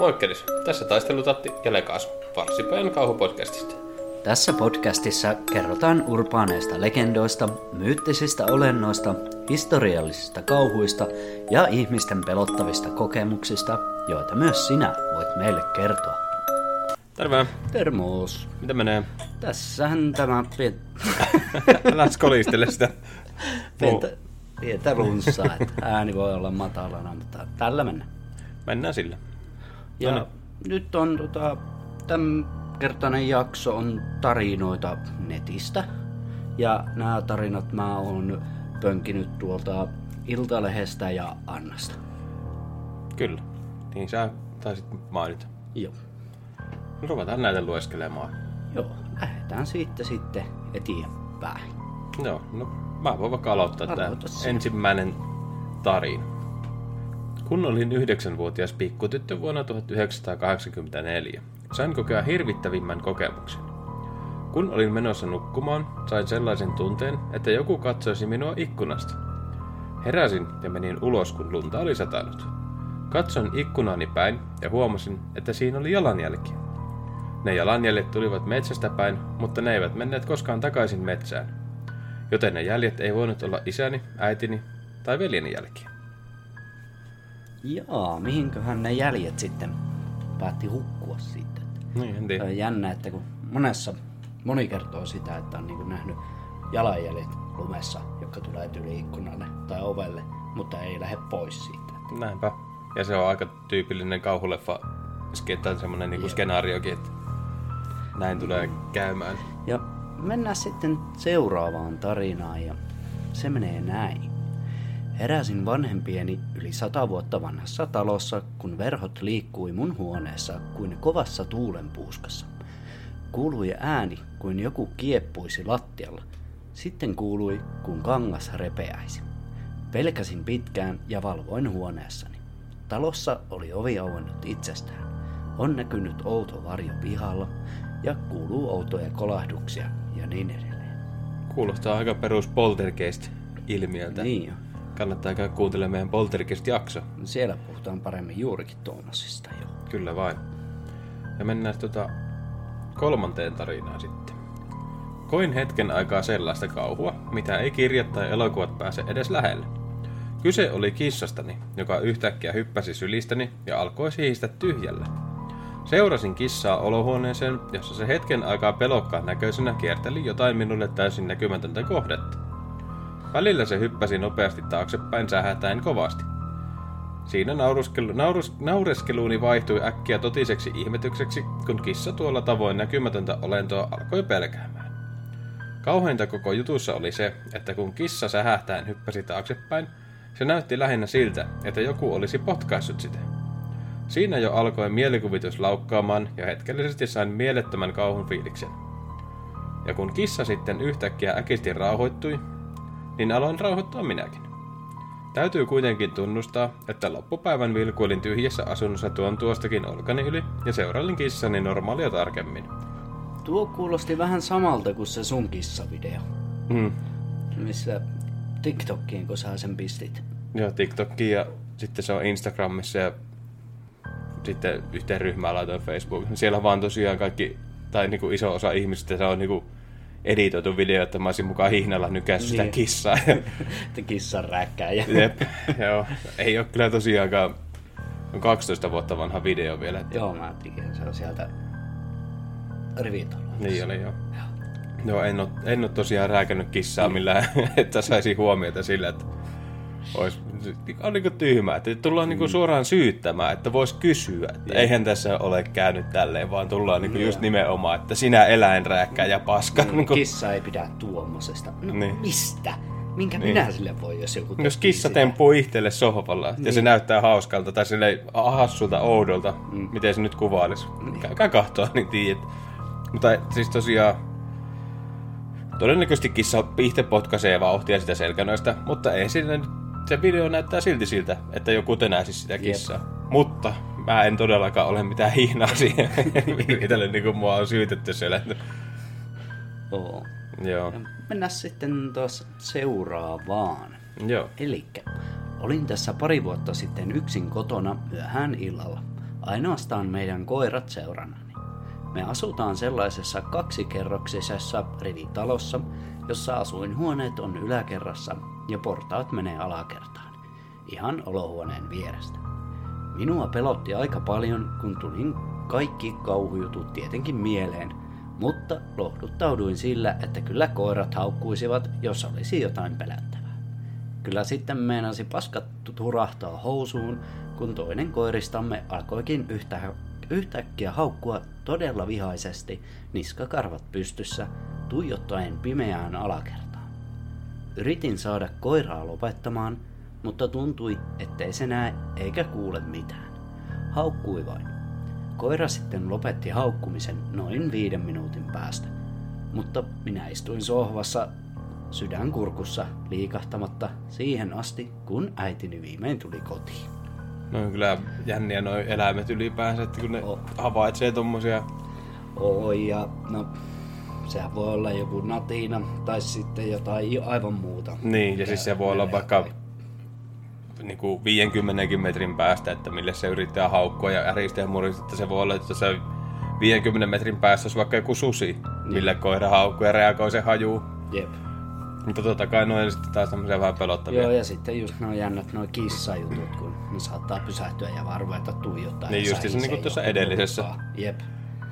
Moikkelis, tässä taistelutatti ja Lekaas, Varsipäin kauhupodcastista. Tässä podcastissa kerrotaan urbaaneista legendoista, myyttisistä olennoista, historiallisista kauhuista ja ihmisten pelottavista kokemuksista, joita myös sinä voit meille kertoa. Terve, Termos. mitä menee? Tässähän tämä. Älä skolistele sitä. pientä, pientä runssaa, että ääni voi olla matalana, mutta tällä mennään. Mennään sillä. Ja niin. nyt on tota, tämän kertainen jakso on tarinoita netistä. Ja nämä tarinat mä oon pönkinyt tuolta Iltalehestä ja Annasta. Kyllä. Niin sä taisit mainita. Joo. No, ruvetaan näitä lueskelemaan. Joo, lähdetään siitä sitten eteenpäin. Joo, no mä voin vaikka aloittaa Aloita tämä ensimmäinen tarina. Kun olin yhdeksänvuotias pikkutyttö vuonna 1984, sain kokea hirvittävimmän kokemuksen. Kun olin menossa nukkumaan, sain sellaisen tunteen, että joku katsoisi minua ikkunasta. Heräsin ja menin ulos, kun lunta oli satanut. Katson ikkunaani päin ja huomasin, että siinä oli jalanjälkiä. Ne jalanjäljet tulivat metsästä päin, mutta ne eivät menneet koskaan takaisin metsään. Joten ne jäljet ei voinut olla isäni, äitini tai veljeni jälkiä. Jaa, mihinköhän ne jäljet sitten päätti hukkua sitten? Niin, en tiedä. On jännä, että kun monessa, moni kertoo sitä, että on niin nähnyt jalanjäljet lumessa, jotka tulee yli ikkunalle tai ovelle, mutta ei lähde pois siitä. Näinpä. Ja se on aika tyypillinen kauhuleffa tai semmonen niinku skenaariokin, että näin tulee käymään. Ja mennään sitten seuraavaan tarinaan ja se menee näin. Heräsin vanhempieni yli sata vuotta vanhassa talossa, kun verhot liikkui mun huoneessa kuin kovassa tuulenpuuskassa. Kuului ääni, kuin joku kieppuisi lattialla. Sitten kuului, kun kangas repeäisi. Pelkäsin pitkään ja valvoin huoneessani. Talossa oli ovi auennut itsestään. On näkynyt outo varjo pihalla ja kuuluu outoja kolahduksia ja niin edelleen. Kuulostaa aika perus poltergeist-ilmiöltä. Niin jo. Kannattaa käydä kuuntelemaan meidän poltergeist-jakso. Siellä puhutaan paremmin juurikin tuommoisista jo. Kyllä vain. Ja mennään tota kolmanteen tarinaan sitten. Koin hetken aikaa sellaista kauhua, mitä ei kirjat tai elokuvat pääse edes lähelle. Kyse oli kissastani, joka yhtäkkiä hyppäsi sylistäni ja alkoi siistä tyhjällä. Seurasin kissaa olohuoneeseen, jossa se hetken aikaa pelokkaan näköisenä kierteli jotain minulle täysin näkymätöntä kohdetta. Välillä se hyppäsi nopeasti taaksepäin sähätäen kovasti. Siinä nauruskelu, naurus, naureskeluuni vaihtui äkkiä totiseksi ihmetykseksi, kun kissa tuolla tavoin näkymätöntä olentoa alkoi pelkäämään. Kauheinta koko jutussa oli se, että kun kissa sähähtäen hyppäsi taaksepäin, se näytti lähinnä siltä, että joku olisi potkaissut sitä. Siinä jo alkoi mielikuvitus laukkaamaan ja hetkellisesti sain mielettömän kauhun fiiliksen. Ja kun kissa sitten yhtäkkiä äkisti rauhoittui, niin aloin rauhoittua minäkin. Täytyy kuitenkin tunnustaa, että loppupäivän vilkuilin tyhjässä asunnossa tuon tuostakin olkani yli ja seurailin kissani normaalia tarkemmin. Tuo kuulosti vähän samalta kuin se sun kissavideo, Mm. missä TikTokkiin, kun sä sen pistit. Joo, TikTokki ja sitten se on Instagramissa ja sitten yhteen ryhmään laitoin Facebook. Siellä vaan tosiaan kaikki, tai niinku iso osa ihmisistä se on niinku editoitu video, että mä olisin mukaan hihnalla nykässyt sitä Niin. kissaa. Että kissan räkkäjä. Jep, joo. Ei ole kyllä tosiaankaan on 12 vuotta vanha video vielä. Että Joo, mä tiedän, se on sieltä rivitalosta. Niin oli joo. Joo, en ole, en ole tosiaan rääkännyt kissaa millään, että saisi huomiota sillä, että olisi, on niin tyhmää, että tullaan niin suoraan syyttämään, että voisi kysyä, että eihän tässä ole käynyt tälleen, vaan tullaan niin just nimenomaan, että sinä eläinrääkkä ja paska. Niin kuin, Kissa ei pidä tuommoisesta. No Niin. mistä? Minkä minä sille voi, jos joku jos kissa sitä? tempuu ihtelle sohvalla ja se näyttää hauskalta tai sille hassulta, oudolta, miten se nyt kuvailisi. Käykää kahtoa, niin tiedät. Mutta siis tosiaan, todennäköisesti kissa itse potkaisee vauhtia sitä selkänöistä, mutta ei sille nyt, se video näyttää silti siltä, että joku tenäisi sitä kissaa. Mutta mä en todellakaan ole mitään hihnaa siihen. Itselle niin kuin mua on syytetty siellä. Oo. Joo. Mennään sitten tuossa seuraavaan. Joo. Elikkä, olin tässä pari vuotta sitten yksin kotona myöhään illalla. Ainoastaan meidän koirat seurannani. Me asutaan sellaisessa kaksikerroksisessa rivitalossa, jossa asuinhuoneet on yläkerrassa ja portaat menee alakertaan, ihan olohuoneen vierestä. Minua pelotti aika paljon, kun tulin kaikki kauhujutut tietenkin mieleen, mutta lohduttauduin sillä, että kyllä koirat haukkuisivat, jos olisi jotain pelättävää. Kyllä sitten meinasi paskat turahtaa housuun, kun toinen koiristamme alkoikin yhtä, yhtäkkiä haukkua todella vihaisesti, niskakarvat pystyssä, tuijottaen pimeään alakertaan. Yritin saada koiraa lopettamaan, mutta tuntui, ettei se näe eikä kuule mitään. Haukkui vain. Koira sitten lopetti haukkumisen noin viiden minuutin päästä, mutta minä istuin sohvassa sydänkurkussa liikahtamatta siihen asti, kun äitini viimein tuli kotiin. No on kyllä jänniä noin eläimet ylipäänsä, että kun ne oh. havaitsee tommosia... Oi, ja no sehän voi olla joku natina tai sitten jotain aivan muuta. Niin, ja siis se voi olla vaikka niin kuin 50 metrin päästä, että mille se yrittää haukkua ja äristä ja murista, että se voi olla, että se 50 metrin päässä olisi vaikka joku susi, niin. mille koira haukkuu ja reagoi se hajuu. Jep. Mutta totta kai noin sitten taas tämmöisiä vähän pelottavia. Joo, ja sitten just nuo jännät nuo kissajutut, kun ne saattaa pysähtyä ja vaan ruveta tuijottaa. Niin just se niin kuin tuossa edellisessä. Jep.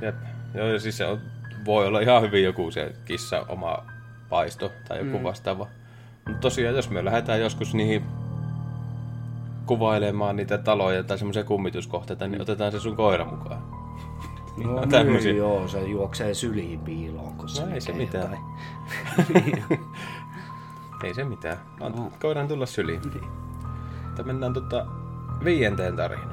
Jep. Joo, ja siis se on, voi olla ihan hyvin joku se kissa oma paisto tai joku mm. vastaava. Mutta tosiaan, jos me lähdetään joskus niihin kuvailemaan niitä taloja tai semmoisia kummituskohteita, niin otetaan se sun koira mukaan. No, no tämmöisiä. joo, se juoksee syliin piiloon, kun se no, ei se mitään. ei se mitään. No. koiran tulla syliin. Niin. Mutta mennään tota viienteen tarinaan.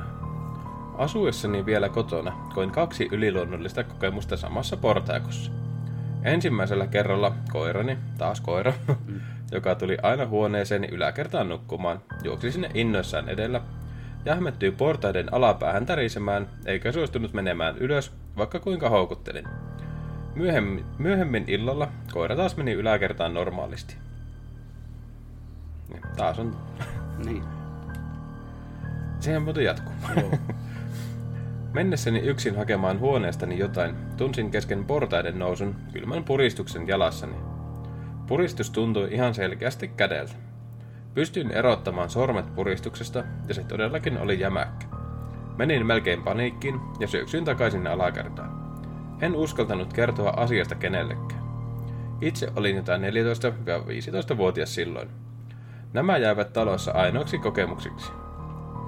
Asuessani vielä kotona koin kaksi yliluonnollista kokemusta samassa portaikossa. Ensimmäisellä kerralla koirani, taas koira, mm. joka tuli aina huoneeseeni yläkertaan nukkumaan, juoksi sinne innoissaan edellä, jähmettyi portaiden alapäähän tärisemään, eikä suostunut menemään ylös, vaikka kuinka houkuttelin. Myöhemmin, myöhemmin illalla koira taas meni yläkertaan normaalisti. Niin, taas on... Niin. Sehän muuten jatkuu. Joo. Mennessäni yksin hakemaan huoneestani jotain, tunsin kesken portaiden nousun kylmän puristuksen jalassani. Puristus tuntui ihan selkeästi kädeltä. Pystyin erottamaan sormet puristuksesta, ja se todellakin oli jämäkkä. Menin melkein paniikkiin ja syöksyin takaisin alakertaan. En uskaltanut kertoa asiasta kenellekään. Itse olin jotain 14-15-vuotias silloin. Nämä jäivät talossa ainoaksi kokemuksiksi.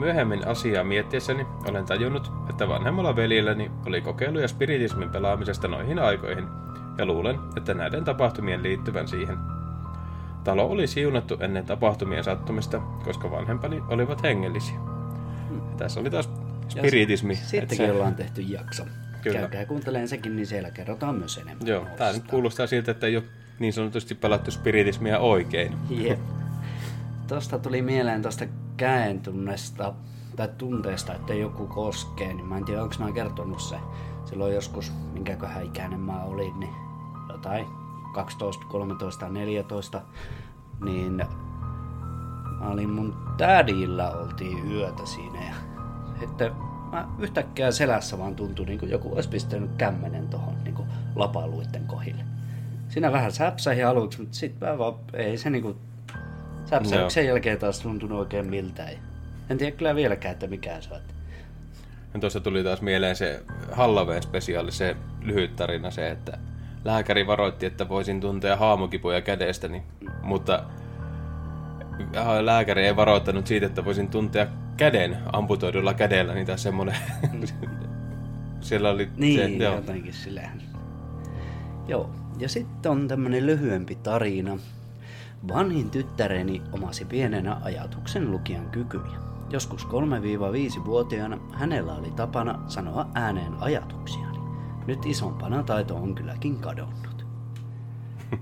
Myöhemmin asiaa miettiessäni olen tajunnut, että vanhemmalla veljelläni oli kokeiluja spiritismin pelaamisesta noihin aikoihin, ja luulen, että näiden tapahtumien liittyvän siihen. Talo oli siunattu ennen tapahtumien sattumista, koska vanhempani olivat hengellisiä. Hmm. Tässä oli taas spiritismi. Sittenkin se... ollaan tehty jakso. Kyllä. Käykää kuuntelemaan sekin, niin siellä kerrotaan myös enemmän. Joo, tämä nyt kuulostaa siltä, että ei ole niin sanotusti pelattu spiritismia oikein. Jep. Tuosta tuli mieleen tuosta käentunnesta tai tunteesta, että joku koskee, niin mä en tiedä, onko mä kertonut se. Silloin joskus, minkäköhän ikäinen mä olin, niin jotain 12, 13, 14, niin mä olin mun tädillä, oltiin yötä siinä ja että mä yhtäkkiä selässä vaan tuntui niin kuin joku olisi pistänyt kämmenen tuohon niin lapaluitten kohille. Siinä vähän säpsähi aluksi, mutta sitten vaan ei se niin kuin Säpsäyksen jälkeen taas tuntunut oikein miltään. En tiedä kyllä vieläkään, että mikä se on. Ja tuossa tuli taas mieleen se Halloween spesiaali, se lyhyt tarina, se, että lääkäri varoitti, että voisin tuntea haamukipuja kädestäni, mutta lääkäri ei varoittanut siitä, että voisin tuntea käden amputoidulla kädellä, niin taas semmoinen... Siellä oli niin, se, joo. jotenkin silleen. Joo, ja sitten on tämmönen lyhyempi tarina, Vanhin tyttäreni omasi pienenä ajatuksen lukijan kykyjä. Joskus 3-5-vuotiaana hänellä oli tapana sanoa ääneen ajatuksiani. Nyt isompana taito on kylläkin kadonnut.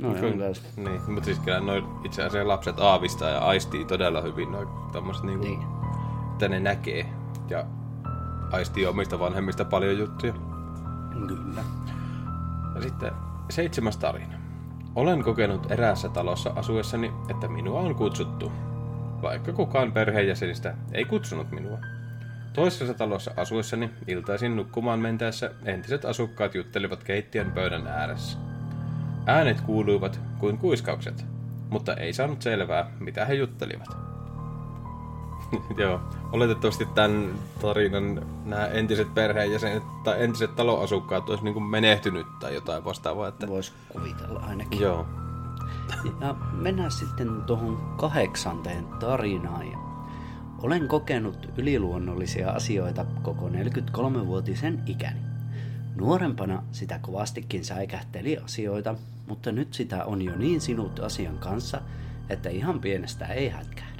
No, kyllä, niin, mutta siis kyllä noin itse asiassa lapset aavistaa ja aistii todella hyvin noin tommoset niinku, niin. että ne näkee ja aistii omista vanhemmista paljon juttuja. Kyllä. Ja sitten seitsemäs tarina. Olen kokenut eräässä talossa asuessani, että minua on kutsuttu, vaikka kukaan perheenjäsenistä ei kutsunut minua. Toisessa talossa asuessani iltaisin nukkumaan mentäessä entiset asukkaat juttelivat keittiön pöydän ääressä. Äänet kuuluivat kuin kuiskaukset, mutta ei saanut selvää, mitä he juttelivat. Joo, oletettavasti tämän tarinan nämä entiset perheenjäsenet tai entiset taloasukkaat olisi niin kuin menehtynyt tai jotain vastaavaa. Että... Voisi kuvitella ainakin. Joo. Ja mennään sitten tuohon kahdeksanteen tarinaan. Olen kokenut yliluonnollisia asioita koko 43-vuotisen ikäni. Nuorempana sitä kovastikin säikähteli asioita, mutta nyt sitä on jo niin sinut asian kanssa, että ihan pienestä ei hätkähdä.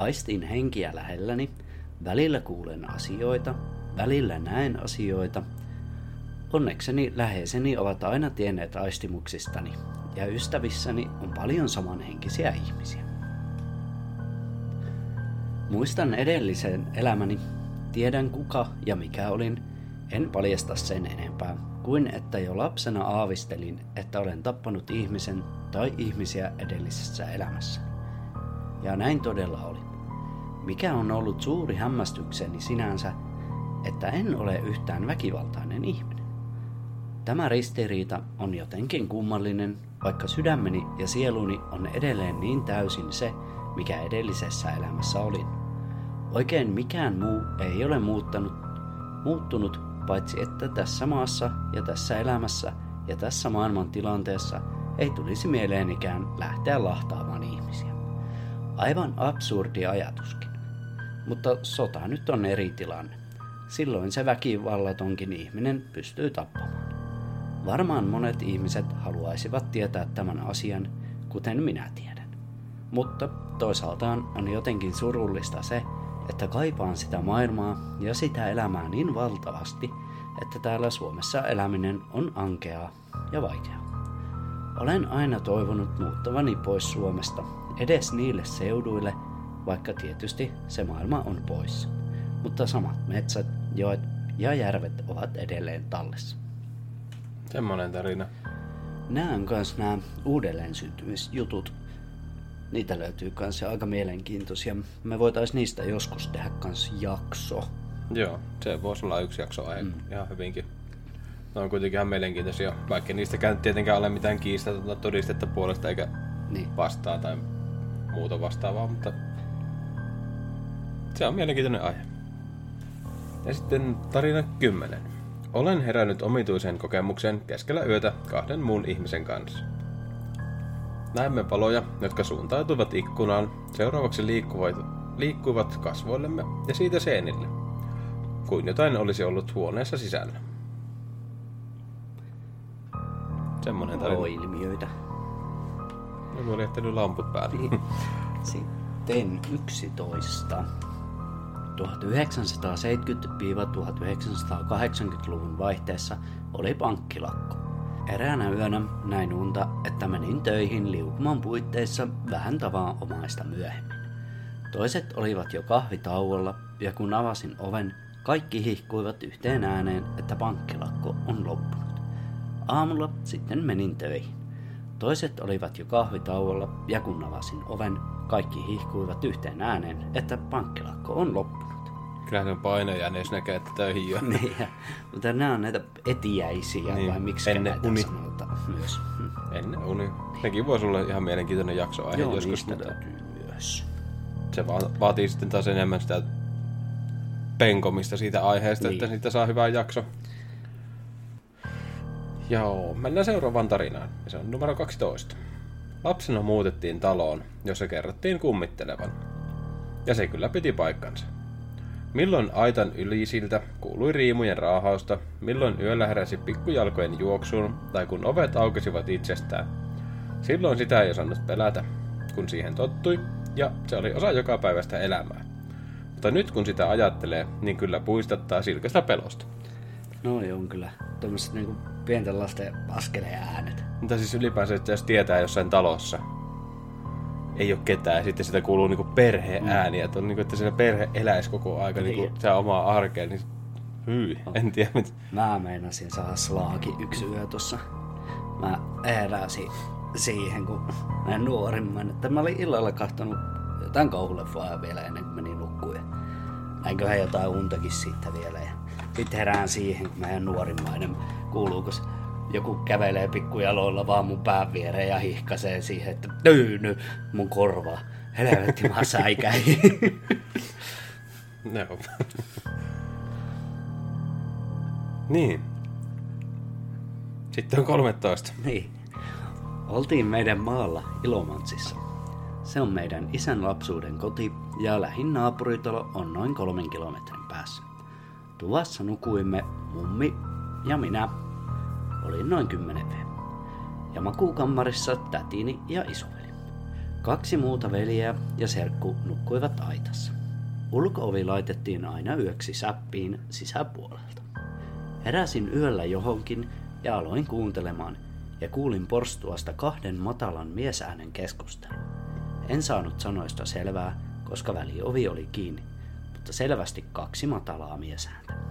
Aistin henkiä lähelläni, välillä kuulen asioita, välillä näen asioita. Onnekseni läheiseni ovat aina tienneet aistimuksistani, ja ystävissäni on paljon samanhenkisiä ihmisiä. Muistan edellisen elämäni, tiedän kuka ja mikä olin, en paljasta sen enempää, kuin että jo lapsena aavistelin, että olen tappanut ihmisen tai ihmisiä edellisessä elämässä. Ja näin todella oli. Mikä on ollut suuri hämmästykseni sinänsä, että en ole yhtään väkivaltainen ihminen. Tämä ristiriita on jotenkin kummallinen, vaikka sydämeni ja sieluni on edelleen niin täysin se, mikä edellisessä elämässä olin. Oikein mikään muu ei ole muuttanut, muuttunut, paitsi että tässä maassa ja tässä elämässä ja tässä maailman tilanteessa ei tulisi mieleenikään lähteä lahtaamaan ihmisiä. Aivan absurdi ajatuskin. Mutta sota nyt on eri tilanne. Silloin se väkivallatonkin ihminen pystyy tappamaan. Varmaan monet ihmiset haluaisivat tietää tämän asian, kuten minä tiedän. Mutta toisaaltaan on jotenkin surullista se, että kaipaan sitä maailmaa ja sitä elämää niin valtavasti, että täällä Suomessa eläminen on ankeaa ja vaikeaa. Olen aina toivonut muuttavani pois Suomesta, edes niille seuduille, vaikka tietysti se maailma on pois. Mutta samat metsät, joet ja järvet ovat edelleen tallessa. Semmoinen tarina. Nämä on myös nämä uudelleen syntymisjutut. Niitä löytyy myös aika mielenkiintoisia. Me voitaisiin niistä joskus tehdä myös jakso. Joo, se voisi olla yksi jakso aihe mm. ihan hyvinkin. Ne on kuitenkin ihan mielenkiintoisia, vaikka niistäkään tietenkään ole mitään kiistatonta todistetta puolesta eikä niin. vastaa tai muuta vastaavaa, mutta se on mielenkiintoinen aihe. Ja sitten tarina 10. Olen herännyt omituisen kokemuksen keskellä yötä kahden muun ihmisen kanssa. Näemme paloja, jotka suuntautuvat ikkunaan, seuraavaksi liikkuvat, liikkuvat kasvoillemme ja siitä seinille, kuin jotain olisi ollut huoneessa sisällä. Semmonen tarina. ilmiöitä. Joku oli jättänyt lamput päälle. Niin. Sitten 11. 1970-1980-luvun vaihteessa oli pankkilakko. Eräänä yönä näin unta, että menin töihin liukuman puitteissa vähän omaista myöhemmin. Toiset olivat jo kahvitauolla ja kun avasin oven, kaikki hihkuivat yhteen ääneen, että pankkilakko on loppunut. Aamulla sitten menin töihin. Toiset olivat jo kahvitauolla ja kun avasin oven, kaikki hihkuivat yhteen ääneen, että pankkilakko on loppunut. Kyllä se on painoja, jos näkee, että töihin jo. niin, ja, mutta nämä on näitä etiäisiä, niin, vai miksi ennen näitä uni. sanotaan myös. Hmm. Ennen uni. Nekin voisi olla ihan mielenkiintoinen jakso aihe Joo, joskus. Mutta myös. se va- vaatii sitten taas enemmän sitä penkomista siitä aiheesta, Niin. että siitä saa hyvää jakso. Joo, mennään seuraavaan tarinaan. Ja se on numero 12. Lapsena muutettiin taloon, jossa kerrottiin kummittelevan. Ja se kyllä piti paikkansa. Milloin aitan ylisiltä kuului riimujen raahausta, milloin yöllä heräsi pikkujalkojen juoksuun tai kun ovet aukesivat itsestään. Silloin sitä ei osannut pelätä, kun siihen tottui, ja se oli osa joka päivästä elämää. Mutta nyt kun sitä ajattelee, niin kyllä puistattaa silkästä pelosta. No on kyllä tuommoiset niinku pienten lasten askeleen äänet. Mutta siis ylipäänsä, että jos tietää jossain talossa, ei ole ketään, ja sitten sitä kuuluu niinku perheen ääniä, että, on niinku, että siinä perhe eläisi koko aika niinku, Niin. sitä omaa arkea, niin hyi, en tiedä mitä. Mä meinasin saada slaaki yksi yö tossa. Mä heräsin siihen, kun näin nuorimman, että mä olin illalla kahtonut jotain koululeffaa vielä ennen kuin menin nukkuun. Ja Näinköhän jotain untakin siitä vielä. Ja sitten herään siihen, kun meidän nuorimmainen kuuluuko se- joku kävelee pikkujaloilla vaan mun pään viereen ja hihkasee siihen, että tyyny mun korvaa. Helvetti mä säikäin. Joo. niin. Sitten on 13. niin. Oltiin meidän maalla Ilomantsissa. Se on meidän isän lapsuuden koti ja lähin naapuritalo on noin kolmen kilometrin päässä. Tuvassa nukuimme mummi ja minä. Olin noin 10 v. Ja makuukammarissa tätini ja isoveli. Kaksi muuta veljeä ja serkku nukkuivat aitassa. Ulkoovi laitettiin aina yöksi säppiin sisäpuolelta. Heräsin yöllä johonkin ja aloin kuuntelemaan ja kuulin porstuasta kahden matalan miesäänen keskustelun. En saanut sanoista selvää, koska väliovi oli kiinni, mutta selvästi kaksi matalaa miesääntä.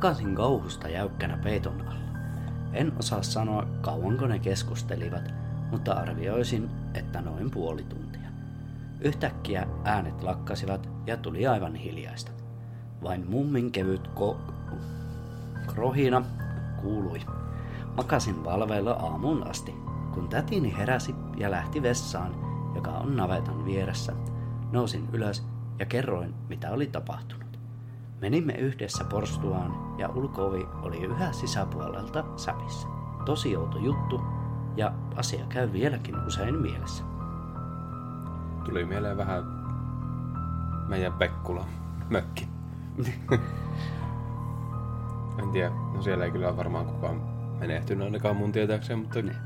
Makasin kauhusta jäykkänä peiton alla. En osaa sanoa kauanko ne keskustelivat, mutta arvioisin, että noin puoli tuntia. Yhtäkkiä äänet lakkasivat ja tuli aivan hiljaista. Vain mummin kevyt ko- krohina kuului. Makasin valveilla aamuun asti, kun tätini heräsi ja lähti vessaan, joka on navetan vieressä. Nousin ylös ja kerroin, mitä oli tapahtunut. Menimme yhdessä porstuaan ja ulkoovi oli yhä sisäpuolelta säpissä. Tosi outo juttu ja asia käy vieläkin usein mielessä. Tuli mieleen vähän meidän Pekkula mökki. en tiedä, no siellä ei kyllä varmaan kukaan menehtynyt ainakaan mun tietääkseen, mutta Niin.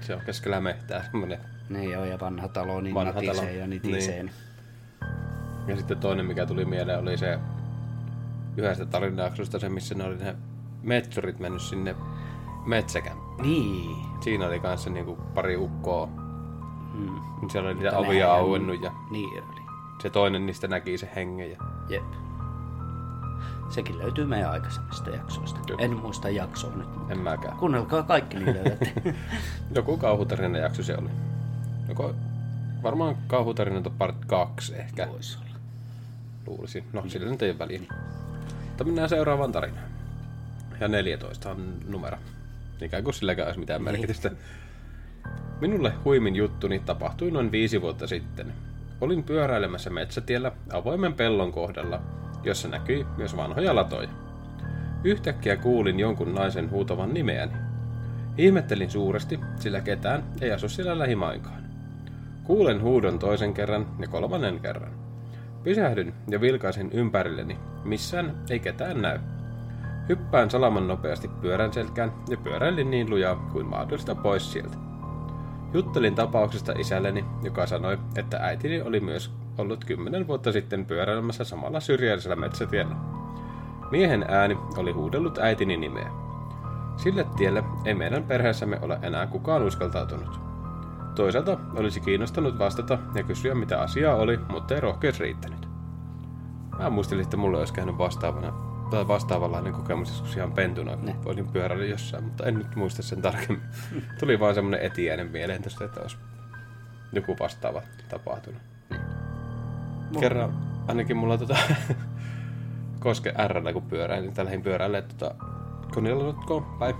se on keskellä mehtää semmonen. Niin joo, ja vanha talo niin Vanha natisee talo. ja nitisee. Niin. Ja sitten toinen, mikä tuli mieleen, oli se yhdestä tarinaksosta se, missä ne oli ne metsurit mennyt sinne metsäkään. Niin. Siinä oli kanssa niinku pari ukkoa. Mm. Siellä oli niitä nehän- auennut ja Niin oli. se toinen niistä näki se hengen. Ja... Jep. Sekin löytyy meidän aikaisemmista jaksoista. Kyllä. En muista jaksoa nyt, mutta En mäkään. kuunnelkaa kaikki niin löydätte. Joku kauhutarina jakso se oli. Joko varmaan kauhutarina part 2 ehkä Voisi olla. luulisin. No sillä nyt ei ole väliä. Mutta mennään seuraavaan tarinaan. Ja 14 on numero. Ikään kuin silläkään olisi mitään merkitystä. Minulle huimin juttuni tapahtui noin viisi vuotta sitten. Olin pyöräilemässä metsätiellä avoimen pellon kohdalla, jossa näkyi myös vanhoja latoja. Yhtäkkiä kuulin jonkun naisen huutavan nimeäni. Ihmettelin suuresti, sillä ketään ei asu siellä lähimainkaan. Kuulen huudon toisen kerran ja kolmannen kerran. Pysähdyn ja vilkaisin ympärilleni. Missään ei ketään näy. Hyppään salaman nopeasti pyörän selkään ja pyöräilin niin lujaa kuin mahdollista pois sieltä. Juttelin tapauksesta isälleni, joka sanoi, että äitini oli myös ollut kymmenen vuotta sitten pyöräilemässä samalla syrjäisellä metsätiellä. Miehen ääni oli huudellut äitini nimeä. Sille tielle ei meidän perheessämme ole enää kukaan uskaltautunut. Toisaalta olisi kiinnostanut vastata ja kysyä mitä asiaa oli, mutta ei rohkeus riittänyt. Mä muistelin, että mulle olisi käynyt vastaavana, tai vastaavanlainen kokemus joskus ihan pentuna, kun Ne. voisin pyöräillä jossain, mutta en nyt muista sen tarkemmin. Tuli vaan semmonen etiäinen mieleen tästä, että olisi joku vastaava tapahtunut. Kerran ainakin mulla tota, koske R, kun pyöräin, niin tällä pyöräilee tota, Konilotkoon päin.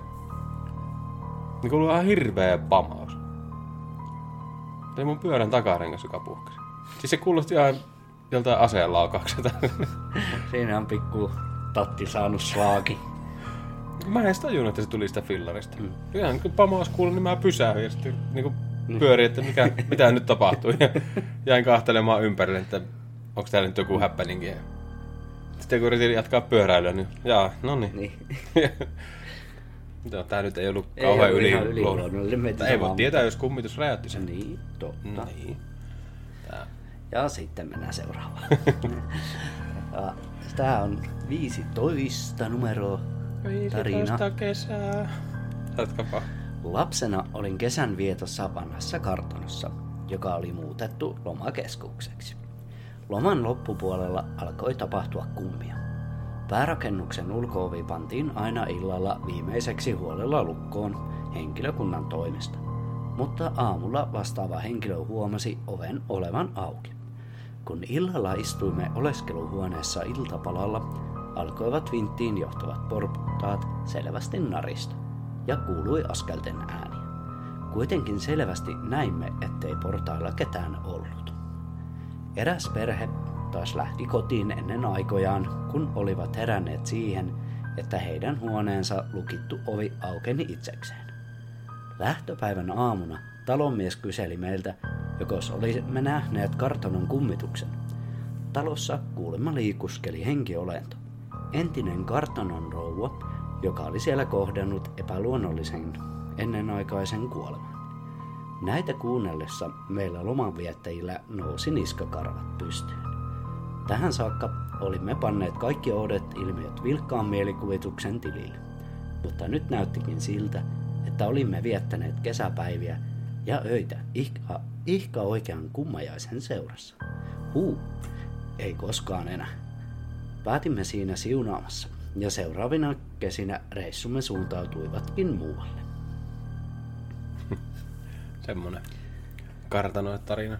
Niin kuuluu ihan hirveä pamaus. Se oli mun pyörän takarengas, joka puhkesi. Siis se kuulosti ihan joltain aseen laukaukselta. Siinä on pikku tatti saanut slaaki. mä en edes tajunnut, että se tuli sitä fillarista. Mm. Ihan kun pamaus kuului, niin mä pysähdyin ja sitten niin pyörin, että mikä, mitä nyt tapahtui. Ja jäin kahtelemaan ympärille, että onko täällä nyt joku häppäninki. Ja Sitten kun yritin jatkaa pyöräilyä, niin jaa, no niin. Joo, tää nyt ei ollut Ei kauhean ollut yli. ihan yliluonnollinen, ei voi tietää, jos kummitus räjäytti sen. Niin, totta. Niin. Tää. Ja sitten mennään seuraavaan. Ja Tää on 15 numero tarina. 15 kesää. Jatkapa. Lapsena olin kesän vietossa vanhassa kartanossa, joka oli muutettu lomakeskukseksi. Loman loppupuolella alkoi tapahtua kummia. Päärakennuksen ulkoovi pantiin aina illalla viimeiseksi huolella lukkoon henkilökunnan toimesta, mutta aamulla vastaava henkilö huomasi oven olevan auki. Kun illalla istuimme oleskeluhuoneessa iltapalalla, alkoivat vinttiin johtavat portaat selvästi narista ja kuului askelten ääni. Kuitenkin selvästi näimme, ettei portailla ketään ollut. Eräs perhe taas lähti kotiin ennen aikojaan, kun olivat heränneet siihen, että heidän huoneensa lukittu ovi aukeni itsekseen. Lähtöpäivän aamuna talonmies kyseli meiltä, jokos olisimme nähneet kartanon kummituksen. Talossa kuulemma liikuskeli henkiolento. Entinen kartanon rouva, joka oli siellä kohdannut epäluonnollisen ennenaikaisen kuoleman. Näitä kuunnellessa meillä lomanviettäjillä nousi niskakarvat pystyyn. Tähän saakka olimme panneet kaikki oudet ilmiöt vilkkaan mielikuvituksen tilille. Mutta nyt näyttikin siltä, että olimme viettäneet kesäpäiviä ja öitä ihka, ihka oikean kummajaisen seurassa. Huu, ei koskaan enää. Päätimme siinä siunaamassa ja seuraavina kesinä reissumme suuntautuivatkin muualle. Semmonen kartanoitarina.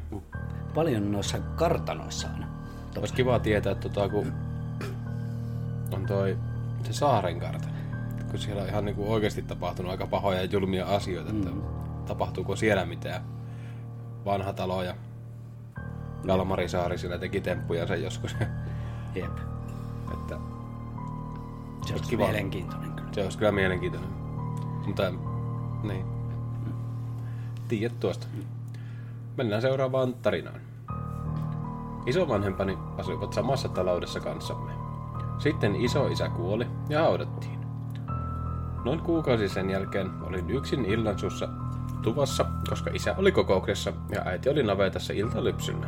Paljon noissa kartanoissa on. Olisi kiva tietää, että tota, kun on toi se saaren kartano. Kun siellä on ihan niinku oikeasti tapahtunut aika pahoja ja julmia asioita, että Mm. tapahtuuko siellä mitään. Vanha talo ja Kalmari Saari siellä teki temppuja sen joskus. Jep. että Se olisi kiva. mielenkiintoinen kyllä. se olisi kyllä mielenkiintoinen. Mutta niin. Tiedät tuosta. Mennään seuraavaan tarinaan. Isovanhempani asuivat samassa taloudessa kanssamme. Sitten isoisä kuoli ja haudattiin. Noin kuukausi sen jälkeen olin yksin illansuussa tuvassa, koska isä oli kokouksessa ja äiti oli navetassa iltalypsyllä.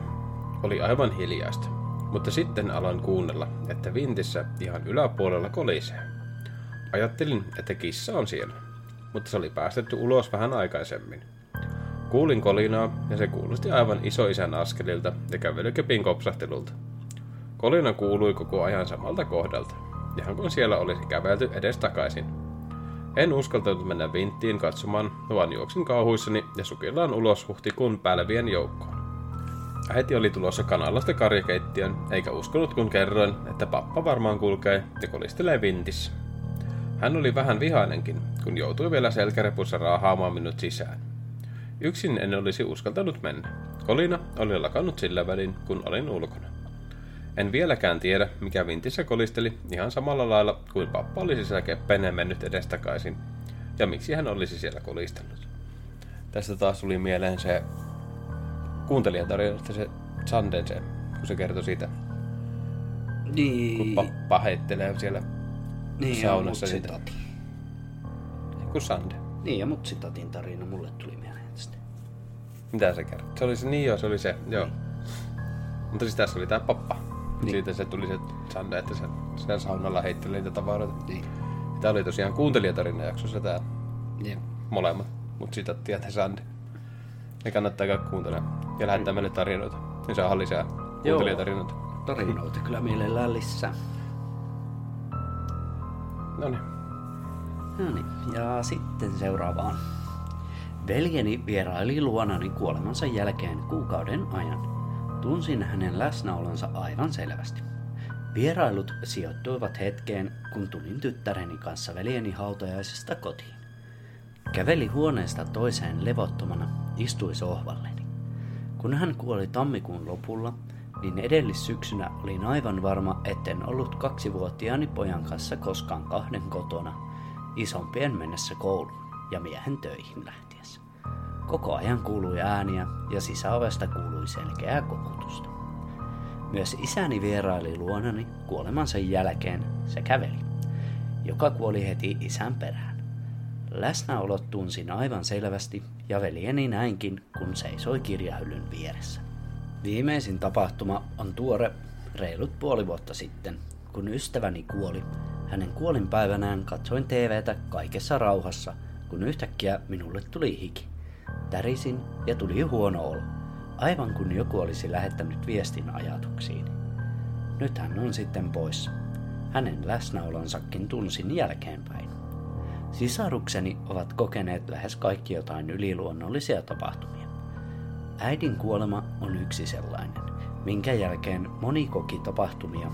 Oli aivan hiljaista, mutta sitten aloin kuunnella, että vintissä ihan yläpuolella kolisee. Ajattelin, että kissa on siellä, mutta se oli päästetty ulos vähän aikaisemmin. Kuulin kolinaa ja se kuulosti aivan isoisän askelilta ja kävelykepin kopsahtelulta. Kolina kuului koko ajan samalta kohdalta, ihan kun siellä olisi kävelty edes takaisin. En uskaltanut mennä vinttiin katsomaan, vaan juoksin kauhuissani ja sukillaan ulos huhtikuun pälvien joukkoon. Äiti oli tulossa kanalasta karjakeittiön, eikä uskonut kun kerroin, että pappa varmaan kulkee ja kolistelee vintissä. Hän oli vähän vihainenkin, kun joutui vielä selkärepussa raahaamaan minut sisään. Yksin en olisi uskaltanut mennä. Kolina oli lakannut sillä välin, kun olin ulkona. En vieläkään tiedä, mikä vintissä kolisteli ihan samalla lailla kuin pappa olisi siellä keppeneen mennyt edestakaisin, ja miksi hän olisi siellä kolistellut. Tästä taas tuli mieleen se kuuntelijatarinasta se Sanden se, kun se kertoi siitä, kun Niin, pappa heittelee siellä niin saunassa. Mutsitatin. kuin Sande. Niin, ja Mutsitatin tarina mulle tuli. Mitä se kertoi? Se oli se, niin joo, se oli se, joo. Mutta siis tässä oli tää pappa. Niin. Niin. Siitä se tuli se Sande, että se siellä saunalla heitteli niitä tavaroita. Niin. Tää oli tosiaan kuuntelijatarina jaksossa tää Jep. molemmat, mutta sitä tietää Sande. Ne kannattaa käydä kuuntelemaan ja lähettää meille tarinoita. Niin saa lisää kuuntelijatarinoita. Tarinoita kyllä mielellään lisää. No niin. No niin, ja sitten seuraavaan. Veljeni vieraili luonani kuolemansa jälkeen kuukauden ajan. Tunsin hänen läsnäolonsa aivan selvästi. Vierailut sijoittuivat hetkeen, kun tulin tyttäreni kanssa veljeni hautajaisesta kotiin. Käveli huoneesta toiseen levottomana, istui sohvalleni. Kun hän kuoli tammikuun lopulla, niin edellissyksynä olin aivan varma, etten ollut kaksivuotiaani pojan kanssa koskaan kahden kotona, isompien mennessä kouluun ja miehen töihin lähtiessä. Koko ajan kuului ääniä ja sisäovesta kuului selkeää koputusta. Myös isäni vieraili luonani kuolemansa jälkeen se käveli, joka kuoli heti isän perään. Läsnäolot tunsin aivan selvästi ja veljeni näinkin, kun seisoi kirjahyllyn vieressä. Viimeisin tapahtuma on tuore reilut puoli vuotta sitten, kun ystäväni kuoli. Hänen kuolinpäivänään katsoin TVtä kaikessa rauhassa, kun yhtäkkiä minulle tuli hiki. Tärisin ja tuli huono olo, aivan kun joku olisi lähettänyt viestin ajatuksiin. Nyt hän on sitten poissa. Hänen läsnäolonsakin tunsin jälkeenpäin. Sisarukseni ovat kokeneet lähes kaikki jotain yliluonnollisia tapahtumia. Äidin kuolema on yksi sellainen. minkä jälkeen moni koki tapahtumia,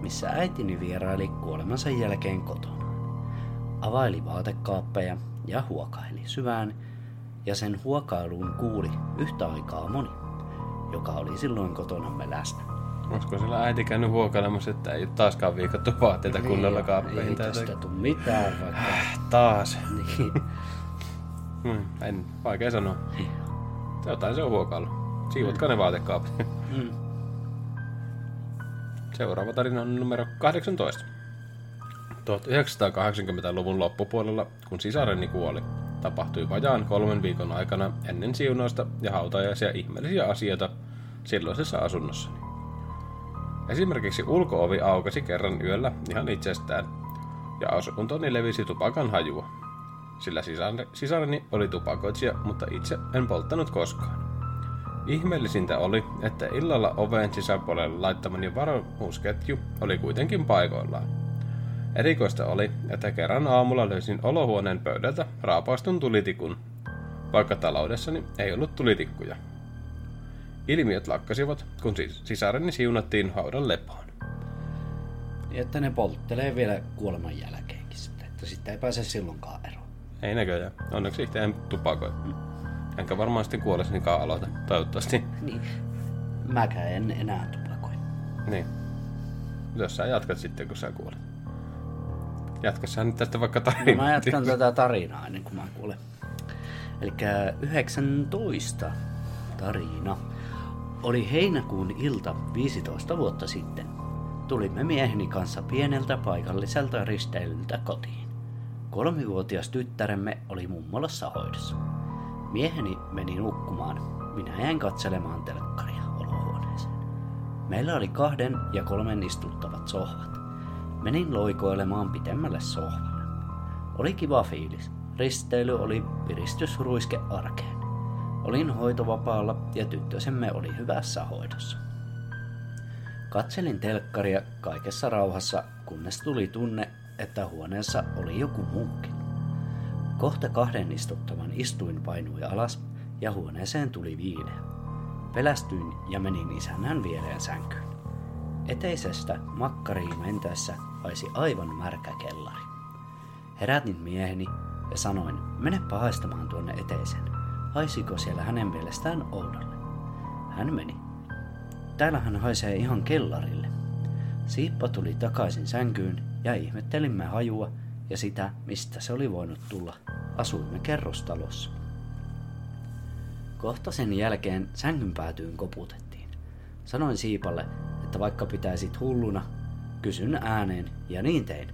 missä äitini vieraili kuolemansa jälkeen kotona. Availi vaatekaappeja ja huokaili syvään, ja sen huokailuun kuuli yhtä aikaa moni, joka oli silloin kotonamme läsnä. Olisiko sillä äiti käynyt huokailemassa, että ei taaskaan viikattu vaatteita kunnolla kaappeihin? Niin, Ei tästä tule mitään vaikka. Taas. niin. Hmm, en, vaikea sanoa. Jotain se on huokailu. Siivotkaa ne vaatekaapit. Mm. Seuraava tarina on numero 18. 1980-luvun loppupuolella, kun sisareni kuoli, tapahtui vajaan kolmen viikon aikana ennen siunausta ja hautajaisia ihmeellisiä asioita silloisessa asunnossani. Esimerkiksi ulkoovi aukasi kerran yöllä ihan itsestään, ja asuntoni levisi tupakan hajua. Sillä sisar- sisareni oli tupakoitsija, mutta itse en polttanut koskaan. Ihmeellisintä oli, että illalla oven sisäpuolelle laittamani varmuusketju oli kuitenkin paikoillaan. Erikoista oli, että kerran aamulla löysin olohuoneen pöydältä raapaistun tulitikun, vaikka taloudessani ei ollut tulitikkuja. Ilmiöt lakkasivat, kun sis- sisareni siunattiin haudan lepoon. Niin, että ne polttelee vielä kuoleman jälkeenkin sitten, että sitten ei pääse silloinkaan eroon. Ei näköjään. Onneksi itse en tupakoi. Enkä varmaan sitten kuolesnikaan aloita. Toivottavasti. Niin. Mäkään en enää tupakoi. Niin. Jos sä jatkat sitten, kun sä kuolet. Jatka sä nyt tästä vaikka tarinaa. No mä jatkan tätä tarinaa ennen kuin mä kuulen. Eli 19 tarina. Oli heinäkuun ilta 15 vuotta sitten. Tulimme mieheni kanssa pieneltä paikalliselta risteilyltä kotiin. Kolmivuotias tyttäremme oli mummolassa hoidossa. Mieheni meni nukkumaan. Minä jäin katselemaan telkkaria olohuoneeseen. Meillä oli kahden ja kolmen istuttavat sohvat. Menin loikoilemaan pitemmälle sohvalle. Oli kiva fiilis. Risteily oli piristysruiske arkeen. Olin hoitovapaalla ja tyttösemme oli hyvässä hoidossa. Katselin telkkaria kaikessa rauhassa, kunnes tuli tunne, että huoneessa oli joku muukin. Kohta kahden istuttavan istuin painui alas ja huoneeseen tuli viileä. Pelästyin ja menin isännän viereen sänkyyn. Eteisestä makkariin mentäessä haisi aivan märkä kellari. Herätin mieheni ja sanoin, mene pahaistamaan tuonne eteiseen. Haisiko siellä hänen mielestään oudolle? Hän meni. Täällähän haisee ihan kellarille. Siippa tuli takaisin sänkyyn ja ihmettelimme hajua ja sitä, mistä se oli voinut tulla. Asuimme kerrostalossa. Kohta sen jälkeen sängyn päätyyn koputettiin. Sanoin Siipalle, että vaikka pitäisit hulluna, kysyn ääneen ja niin tein.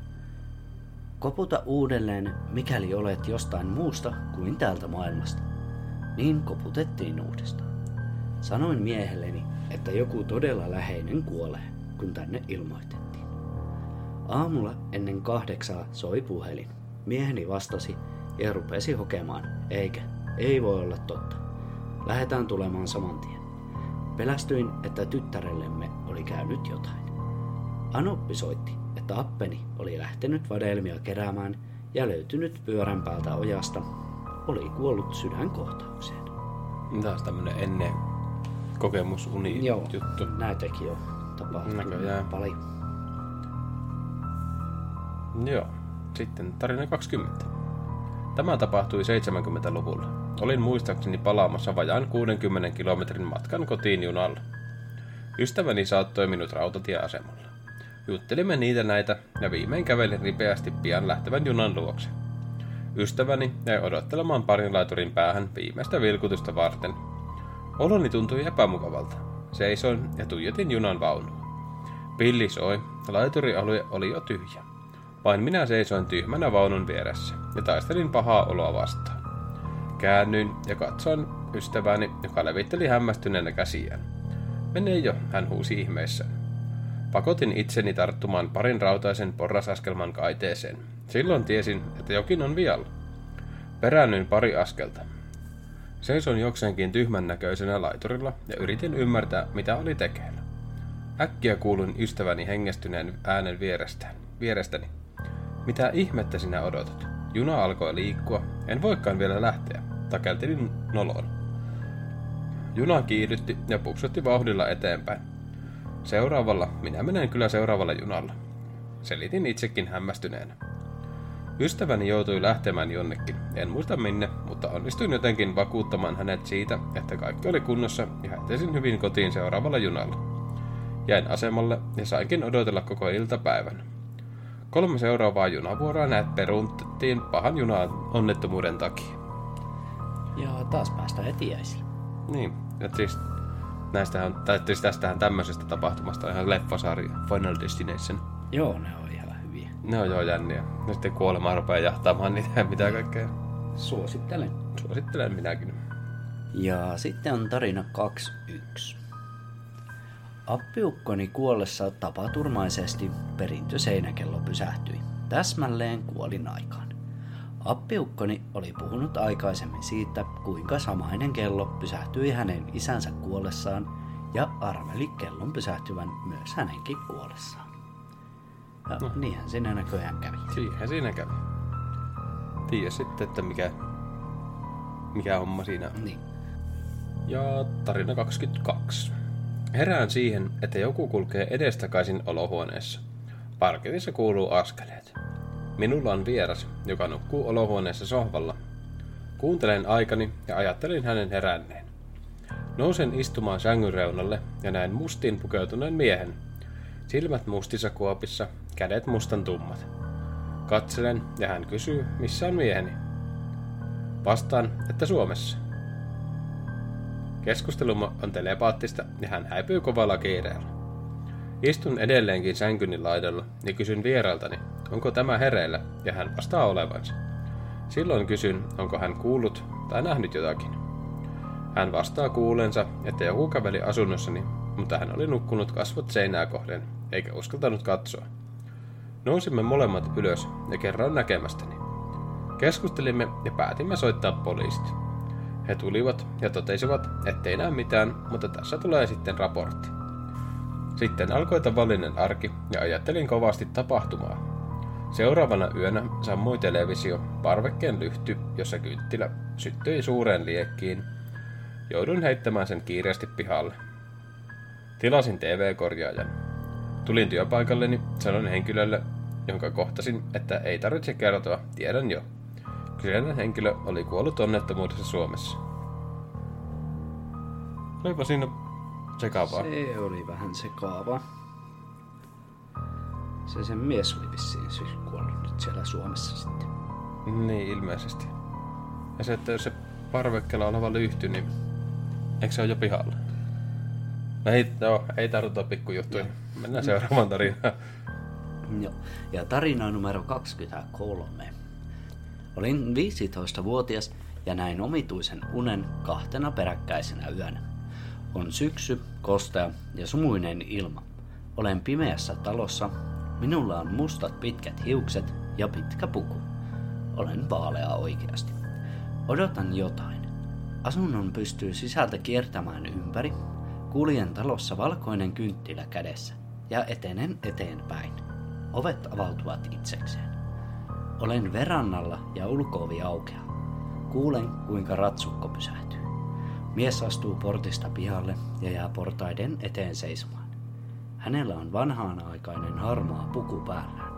Koputa uudelleen, mikäli olet jostain muusta kuin täältä maailmasta. Niin koputettiin uudestaan. Sanoin miehelleni, että joku todella läheinen kuolee, kun tänne ilmoitettiin. Aamulla ennen kahdeksaa soi puhelin. Mieheni vastasi ja rupesi hokemaan, eikä, ei voi olla totta. Lähetään tulemaan saman tien. Pelästyin, että tyttärellemme oli käynyt jotain. Anoppi soitti, että appeni oli lähtenyt vadelmia keräämään ja löytynyt pyörän päältä ojasta. Oli kuollut sydänkohtaukseen. Taas tämmönen ennen kokemusuni Joo, juttu. näitäkin on tapahtunut Näköjään. paljon. Joo. Sitten tarina 20. Tämä tapahtui 70-luvulla. Olin muistaakseni palaamassa vajaan 60 kilometrin matkan kotiin junalla. Ystäväni saattoi minut rautatieasemalla. Juttelimme niitä näitä ja viimein kävelin ripeästi pian lähtevän junan luokse. Ystäväni jäi odottelemaan parin laiturin päähän viimeistä vilkutusta varten. Oloni tuntui epämukavalta. Seisoin ja tuijotin junan vaunua. Pilli soi, laiturialue oli jo tyhjä. Vain minä seisoin tyhmänä vaunun vieressä ja taistelin pahaa oloa vastaan. Käännyin ja katsoin ystäväni, joka levitteli hämmästyneenä käsiään. Mene jo, hän huusi ihmeessä. Pakotin itseni tarttumaan parin rautaisen porrasaskelman kaiteeseen. Silloin tiesin, että jokin on vialla. Peräännyin pari askelta. Seison jokseenkin tyhmän näköisenä laiturilla ja yritin ymmärtää, mitä oli tekeillä. Äkkiä kuulin ystäväni hengästyneen äänen vierestään, vierestäni. Mitä ihmettä sinä odotat? Juna alkoi liikkua. En voikaan vielä lähteä. Takeltelin noloon. Juna kiihdytti ja pupsutti vauhdilla eteenpäin. Seuraavalla, minä menen kyllä seuraavalla junalla. Selitin itsekin hämmästyneenä. Ystäväni joutui lähtemään jonnekin, en muista minne, mutta onnistuin jotenkin vakuuttamaan hänet siitä, että kaikki oli kunnossa ja etesin hyvin kotiin seuraavalla junalla. Jäin asemalle ja sainkin odotella koko iltapäivän. Kolme seuraavaa junavuoroa näet peruuntettiin pahan junan onnettomuuden takia. Ja taas päästään etiäisille. Niin, että siis näistähän, tai siis tästähän tämmöisestä tapahtumasta on ihan leffasarja, Final Destination. Joo, ne on ihan hyviä. Ne on joo jänniä. Ja sitten kuolema rupeaa jahtaamaan niitä ja mitä kaikkea. Suosittelen. Suosittelen minäkin. Ja sitten on tarina 2.1. Appiukkoni kuollessa tapaturmaisesti perintöseinäkello pysähtyi. Täsmälleen kuolin aikaan. Appiukkoni oli puhunut aikaisemmin siitä, kuinka samainen kello pysähtyi hänen isänsä kuollessaan ja arveli kellon pysähtyvän myös hänenkin kuollessaan. Ja no. niinhän sinne näköjään kävi. Siihen siinä kävi. Tiedä sitten, että mikä, mikä homma siinä on. Niin. Ja tarina 22. Herään siihen, että joku kulkee edestakaisin olohuoneessa. Parketissa kuuluu askeleet. Minulla on vieras, joka nukkuu olohuoneessa sohvalla. Kuuntelen aikani ja ajattelin hänen heränneen. Nousen istumaan sängyn reunalle ja näen mustiin pukeutuneen miehen. Silmät mustissa kuopissa, kädet mustan tummat. Katselen ja hän kysyy, missä on mieheni. Vastaan, että Suomessa. Keskustelu on telepaattista ja hän häipyy kovalla kiireellä. Istun edelleenkin sänkyni laidalla ja kysyn vierailtani, onko tämä hereillä, ja hän vastaa olevansa. Silloin kysyn, onko hän kuullut tai nähnyt jotakin. Hän vastaa kuulensa, että joku käveli asunnossani, mutta hän oli nukkunut kasvot seinää kohden, eikä uskaltanut katsoa. Nousimme molemmat ylös ja kerroin näkemästäni. Keskustelimme ja päätimme soittaa poliisit. He tulivat ja totesivat, ettei näe mitään, mutta tässä tulee sitten raportti. Sitten alkoi tavallinen arki ja ajattelin kovasti tapahtumaa. Seuraavana yönä sammui televisio, parvekkeen lyhty, jossa kynttilä syttyi suureen liekkiin. Joudun heittämään sen kiireesti pihalle. Tilasin TV-korjaajan. Tulin työpaikalleni, sanoin henkilölle, jonka kohtasin, että ei tarvitse kertoa, tiedän jo. Kyseinen henkilö oli kuollut onnettomuudessa Suomessa. Olipa siinä sekavaa. Se oli vähän sekaava. Se sen mies oli vissiin siis kuollut nyt siellä Suomessa sitten. Niin, ilmeisesti. Ja se, että jos se parvekkeella oleva lyhty, niin eikö se ole jo pihalla? No ei, joo, ei tarvita pikkujuttuja. Mennään seuraavaan tarinaan. Joo. Ja tarina numero 23. Olin 15-vuotias ja näin omituisen unen kahtena peräkkäisenä yönä. On syksy, kostea ja sumuinen ilma. Olen pimeässä talossa. Minulla on mustat pitkät hiukset ja pitkä puku. Olen vaalea oikeasti. Odotan jotain. Asunnon pystyy sisältä kiertämään ympäri. Kuljen talossa valkoinen kynttilä kädessä ja etenen eteenpäin. Ovet avautuvat itsekseen. Olen verannalla ja ulkoovi aukeaa. Kuulen, kuinka ratsukko pysähtyy. Mies astuu portista pihalle ja jää portaiden eteen seisomaan. Hänellä on vanhaan-aikainen harmaa puku päällään.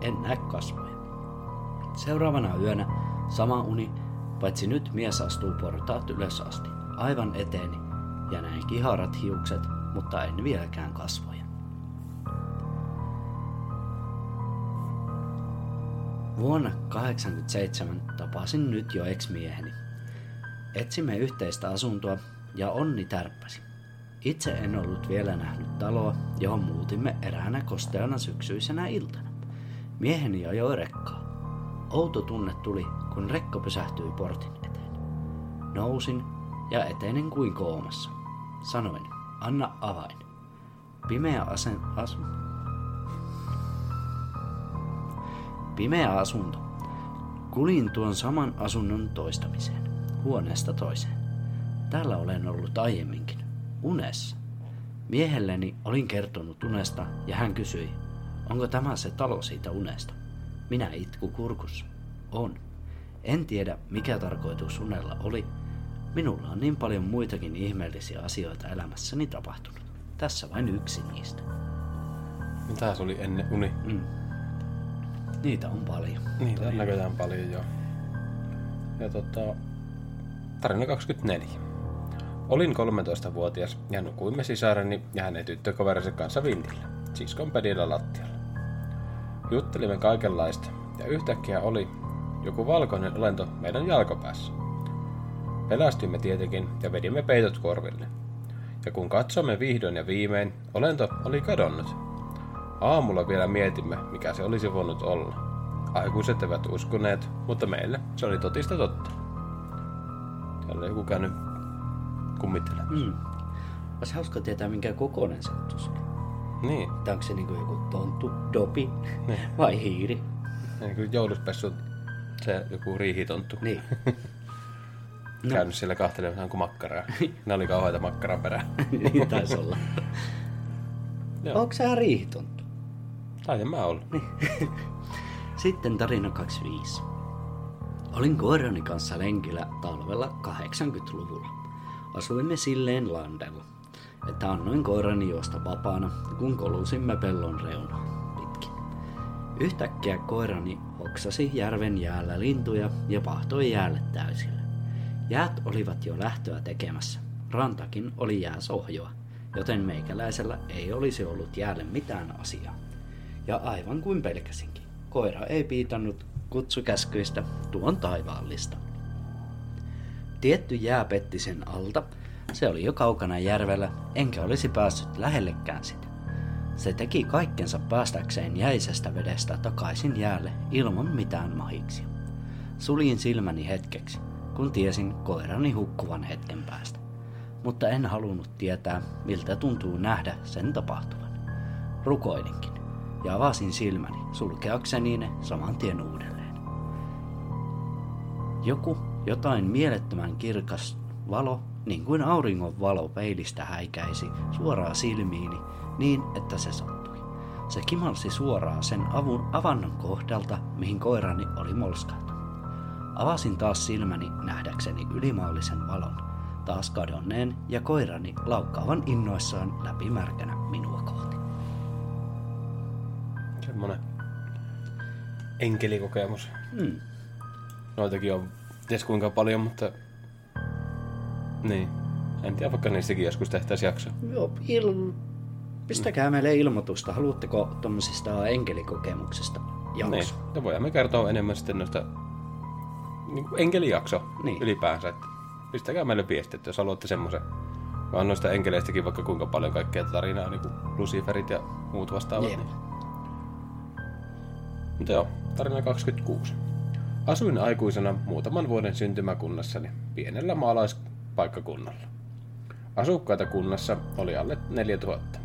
En näe kasvoja. Seuraavana yönä sama uni, paitsi nyt mies astuu portaat ylös asti, aivan eteeni, ja näin kiharat hiukset, mutta en vieläkään kasvoja. Vuonna 1987 tapasin nyt jo ex-mieheni. Etsimme yhteistä asuntoa ja onni tärppäsi. Itse en ollut vielä nähnyt taloa, johon muutimme eräänä kosteana syksyisenä iltana. Mieheni ajoi rekkaa. Outo tunne tuli, kun rekka pysähtyi portin eteen. Nousin ja etenin kuin koomassa. Sanoin, anna avain. Pimeä asen, asu, Pimeä asunto. Kulin tuon saman asunnon toistamiseen, huoneesta toiseen. Täällä olen ollut aiemminkin, unessa. Miehelleni olin kertonut unesta ja hän kysyi, onko tämä se talo siitä unesta. Minä itku kurkus. On. En tiedä, mikä tarkoitus unella oli. Minulla on niin paljon muitakin ihmeellisiä asioita elämässäni tapahtunut. Tässä vain yksi niistä. Mitäs oli ennen uni? Mm. Niitä on paljon. Niitä on näköjään paljon joo. Ja tota, tarina 24. Olin 13-vuotias ja nukuimme sisareni ja hänen tyttökoverinsa kanssa vintillä, siskon pedillä lattialla. Juttelimme kaikenlaista ja yhtäkkiä oli joku valkoinen olento meidän jalkopäässä. Pelästyimme tietenkin ja vedimme peitot korville. Ja kun katsomme vihdoin ja viimein, olento oli kadonnut. Aamulla vielä mietimme, mikä se olisi voinut olla. Aikuiset eivät uskoneet, mutta meille se oli totista totta. Täällä oli joku käynyt kummittelemaan. Mm. Olisi hauska tietää, minkä kokoinen se on. Niin, Tai onko se niinku joku tonttu, dopi Niin. vai hiiri? niin kuin jouluspessu se joku riihitonttu. Niin. No. Käynyt siellä kahtelemassa kuin makkaraa. Ne oli kauheita makkaran perää. niin taisi olla. Onko se riihitonttu? Taidan mä olla. Sitten tarina 25. Olin koirani kanssa lenkillä talvella 80-luvulla. Asuimme silleen landella, että annoin koirani juosta vapaana, kun kolusimme pellon reunaa pitkin. Yhtäkkiä koirani hoksasi järven jäällä lintuja ja pahtoi jäälle täysillä. Jäät olivat jo lähtöä tekemässä. Rantakin oli jääsohjoa, joten meikäläisellä ei olisi ollut jäälle mitään asiaa. Ja aivan kuin pelkäsinkin, koira ei piitannut kutsukäskyistä tuon taivaallista. Tietty jää petti sen alta, se oli jo kaukana järvellä, enkä olisi päässyt lähellekään sitä. Se teki kaikkensa päästäkseen jäisestä vedestä takaisin jäälle ilman mitään mahiksia. Suljin silmäni hetkeksi, kun tiesin koirani hukkuvan hetken päästä. Mutta en halunnut tietää, miltä tuntuu nähdä sen tapahtuvan. Rukoilinkin ja avasin silmäni sulkeakseni ne saman tien uudelleen. Joku, jotain mielettömän kirkas valo, niin kuin auringon valo peilistä häikäisi suoraan silmiini niin, että se sattui. Se kimalsi suoraan sen avun avannon kohdalta, mihin koirani oli molskautunut. Avasin taas silmäni nähdäkseni ylimaallisen valon, taas kadonneen ja koirani laukkaavan innoissaan läpimärkänä minua kohti. Semmonen enkelikokemus. Hmm. Noitakin on ties kuinka paljon, mutta... Niin. En tiedä, vaikka niistäkin joskus tehtäisiin jakso. Joo, il... Pistäkää meille ilmoitusta. Haluatteko tuommoisista enkelikokemuksista jakso? Niin. Ja voidaan me kertoa enemmän sitten noista niin kuin enkelijakso Niin. ylipäänsä. Että pistäkää meille viestit, jos haluatte semmoisen. On noista enkeleistäkin vaikka kuinka paljon kaikkea tarinaa, niin kuin Luciferit ja muut vastaavat. Niin. Mutta joo, tarina 26. Asuin aikuisena muutaman vuoden syntymäkunnassani pienellä maalaispaikkakunnalla. Asukkaita kunnassa oli alle 4000.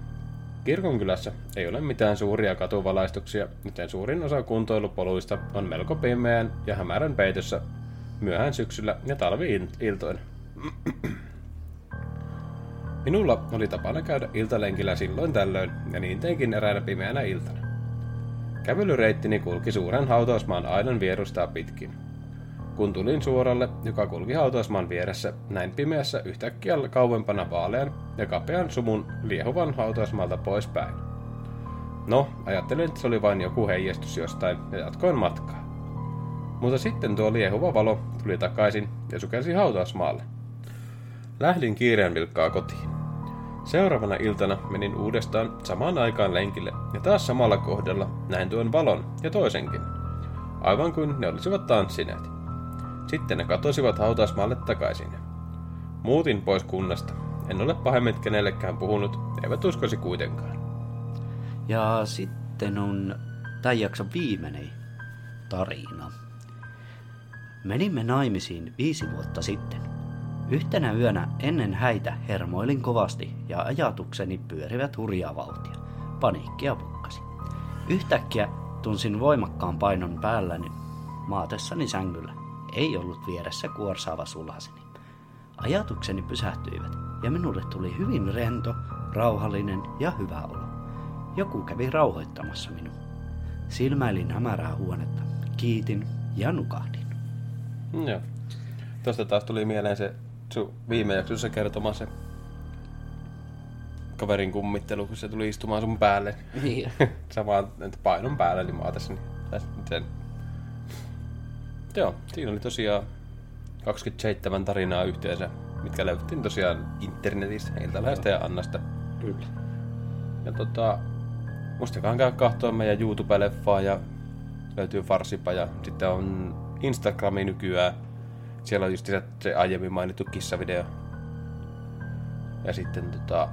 Kirkonkylässä ei ole mitään suuria katuvalaistuksia, joten suurin osa kuntoilupoluista on melko pimeän ja hämärän peitossa myöhään syksyllä ja talvi-iltoina. Minulla oli tapana käydä iltalenkillä silloin tällöin, ja niin teinkin eräänä pimeänä iltana. Kävelyreittini kulki suuren hautausmaan aidan vierustaa pitkin. Kun tulin suoralle, joka kulki hautausmaan vieressä, näin pimeässä yhtäkkiä kauempana vaalean ja kapean sumun liehuvan hautausmaalta poispäin. No, ajattelin, että se oli vain joku heijastus jostain ja jatkoin matkaa. Mutta sitten tuo liehuva valo tuli takaisin ja sukelsi hautausmaalle. Lähdin kiireen vilkkaa kotiin. Seuraavana iltana menin uudestaan samaan aikaan lenkille ja taas samalla kohdalla näin tuon valon ja toisenkin. Aivan kuin ne olisivat tanssineet. Sitten ne katosivat hautausmaalle takaisin. Muutin pois kunnasta. En ole pahemmin kenellekään puhunut, eivät uskoisi kuitenkaan. Ja sitten on tämän jakson viimeinen tarina. Menimme naimisiin viisi vuotta sitten. Yhtenä yönä ennen häitä hermoilin kovasti ja ajatukseni pyörivät hurjaa vauhtia. Paniikkia pukkasi. Yhtäkkiä tunsin voimakkaan painon päälläni maatessani sängyllä. Ei ollut vieressä kuorsaava sulhaseni. Ajatukseni pysähtyivät ja minulle tuli hyvin rento, rauhallinen ja hyvä olo. Joku kävi rauhoittamassa minua. Silmäilin hämärää huonetta, kiitin ja nukahdin. Joo. Tuosta taas tuli mieleen se sun viime jaksossa kertoma se kaverin kummittelu, kun se tuli istumaan sun päälle. Niin. Samaan että painon päälle, niin mä tässä. Niin, sen. Joo, siinä oli tosiaan 27 tarinaa yhteensä, mitkä löydettiin tosiaan internetistä, Iltalehdestä ja Annasta. Kyllä. Ja tota, muistakaa käydä katsoa meidän YouTube-leffaa ja löytyy Farsipa ja sitten on Instagrami nykyään. Siellä on just se, aiemmin mainittu kissavideo. Ja sitten tota,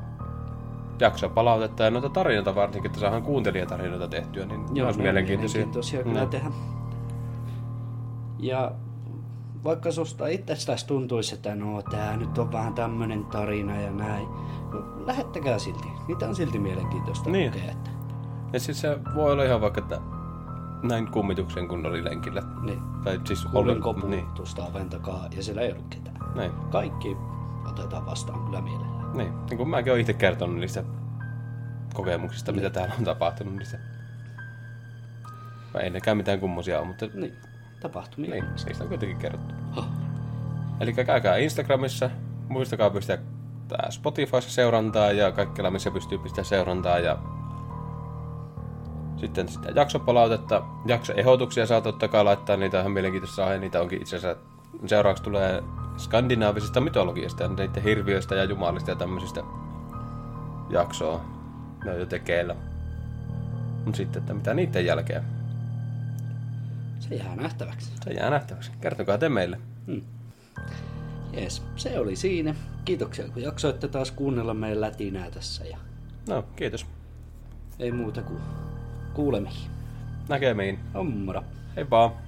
jaksopalautetta ja noita tarinoita varsinkin, että saadaan kuuntelijatarinoita tehtyä, niin Joo, olisi ne on mielenkiintoisia. mielenkiintoisia kyllä No. tehdä. Ja vaikka susta itsestäsi tuntuisi, että no tää nyt on vähän tämmönen tarina ja näin, no, lähettäkää silti. Niitä on silti mielenkiintoista Niin. lukea. Että, Ja siis se voi olla ihan vaikka, että näin kummituksen kun oli lenkillä. niin. Tai siis Kuulin kopun Niin, oven takaa ja siellä ei ollut ketään. niin, Kaikki otetaan vastaan kyllä mielellään. niin. niin kuin mäkin olen itse kertonut niistä kokemuksista, mitä täällä on tapahtunut. Niistä. Vai ei nekään mitään kummosia ole, mutta Niin, tapahtumia. niin, niistä on kuitenkin kerrottu. Eli käykää Instagramissa, muistakaa pistää tää Spotifyssa seurantaa ja kaikkialla missä pystyy pistää seurantaa ja sitten sitä jaksopalautetta, jaksoehdotuksia saa totta kai laittaa, niitä on ihan mielenkiintoista ja niitä onkin itse asiassa seuraavaksi tulee skandinaavisesta mytologiasta ja niiden hirviöistä ja jumalista ja tämmöisistä jaksoa. Ne on jo tekeillä. Mutta sitten, että mitä niiden jälkeen, Se jää nähtäväksi. se jää nähtäväksi. Kertokaa te meille. Hmm. Jees, se oli siinä. Kiitoksia kun jaksoitte taas kuunnella meidän lätinää tässä ja No, kiitos. ei muuta kuin kuulemiin. Näkemiin. Ommara. Heippa!